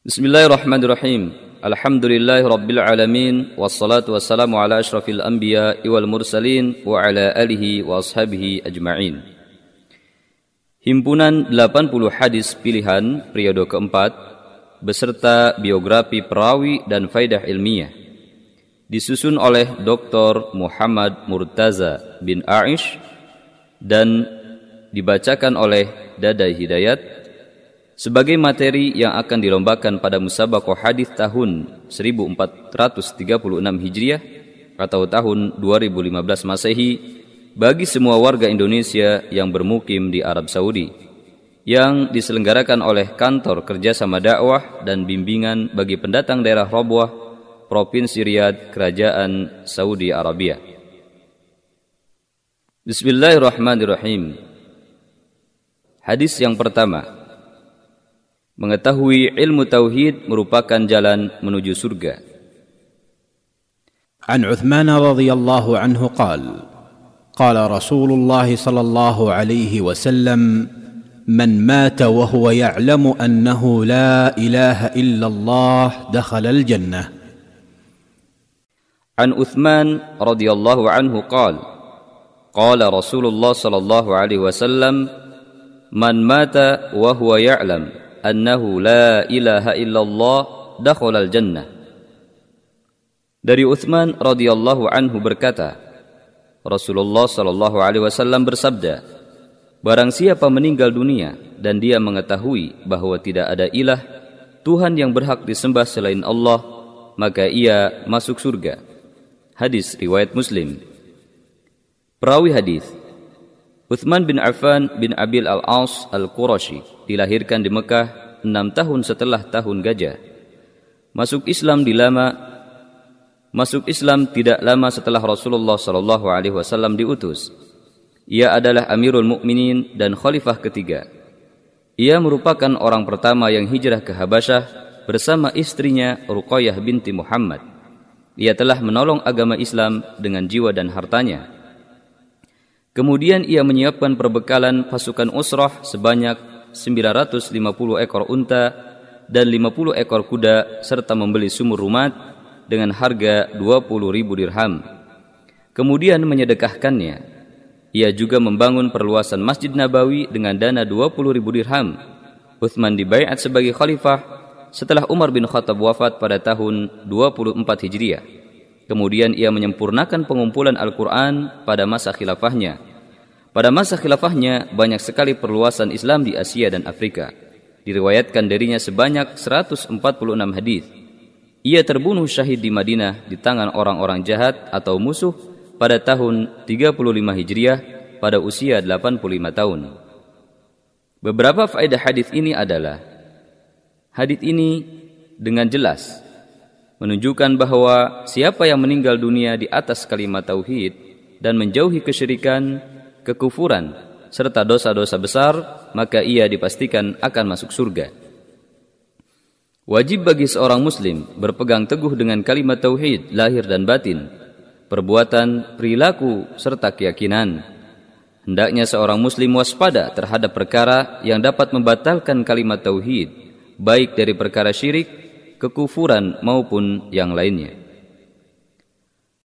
Bismillahirrahmanirrahim. Alhamdulillahi rabbil alamin wassalatu wassalamu ala asyrafil anbiya wal mursalin wa ala alihi wa ashabihi ajma'in. Himpunan 80 hadis pilihan periode keempat beserta biografi perawi dan faidah ilmiah disusun oleh Dr. Muhammad Murtaza bin Aish dan dibacakan oleh Dadai Hidayat sebagai materi yang akan dilombakan pada musabaqah hadis tahun 1436 Hijriah atau tahun 2015 Masehi bagi semua warga Indonesia yang bermukim di Arab Saudi yang diselenggarakan oleh Kantor Kerjasama Dakwah dan Bimbingan bagi Pendatang Daerah Robuah Provinsi Riyadh Kerajaan Saudi Arabia. Bismillahirrahmanirrahim. Hadis yang pertama Mengetahui ilmu tauhid merupakan jalan menuju surga. عن عثمان رضي الله عنه قال قال رسول الله صلى الله عليه وسلم من مات وهو يعلم أنه لا إله إلا الله دخل الجنة عن عثمان رضي الله عنه قال قال رسول الله صلى الله عليه وسلم من مات وهو يعلم annahu la ilaha illallah dakhalal jannah. Dari Uthman radhiyallahu anhu berkata, Rasulullah sallallahu alaihi wasallam bersabda, Barang siapa meninggal dunia dan dia mengetahui bahwa tidak ada ilah Tuhan yang berhak disembah selain Allah, maka ia masuk surga. Hadis riwayat Muslim. Perawi hadis Uthman bin Affan bin Abil Al-As Al-Qurashi dilahirkan di Mekah enam tahun setelah tahun gajah. Masuk Islam di lama Masuk Islam tidak lama setelah Rasulullah Shallallahu Alaihi Wasallam diutus. Ia adalah Amirul Mukminin dan Khalifah ketiga. Ia merupakan orang pertama yang hijrah ke Habasyah bersama istrinya Ruqayyah binti Muhammad. Ia telah menolong agama Islam dengan jiwa dan hartanya Kemudian ia menyiapkan perbekalan pasukan usrah sebanyak 950 ekor unta dan 50 ekor kuda serta membeli sumur rumat dengan harga 20 ribu dirham. Kemudian menyedekahkannya. Ia juga membangun perluasan Masjid Nabawi dengan dana 20 ribu dirham. Uthman dibaiat sebagai khalifah setelah Umar bin Khattab wafat pada tahun 24 Hijriah. Kemudian ia menyempurnakan pengumpulan Al-Quran pada masa khilafahnya. Pada masa khilafahnya, banyak sekali perluasan Islam di Asia dan Afrika. Diriwayatkan darinya sebanyak 146 hadis. Ia terbunuh syahid di Madinah di tangan orang-orang jahat atau musuh pada tahun 35 Hijriah pada usia 85 tahun. Beberapa faedah hadis ini adalah hadis ini dengan jelas menunjukkan bahwa siapa yang meninggal dunia di atas kalimat tauhid dan menjauhi kesyirikan, kekufuran, serta dosa-dosa besar, maka ia dipastikan akan masuk surga. Wajib bagi seorang muslim berpegang teguh dengan kalimat tauhid lahir dan batin, perbuatan, perilaku, serta keyakinan. Hendaknya seorang muslim waspada terhadap perkara yang dapat membatalkan kalimat tauhid, baik dari perkara syirik kekufuran maupun yang lainnya.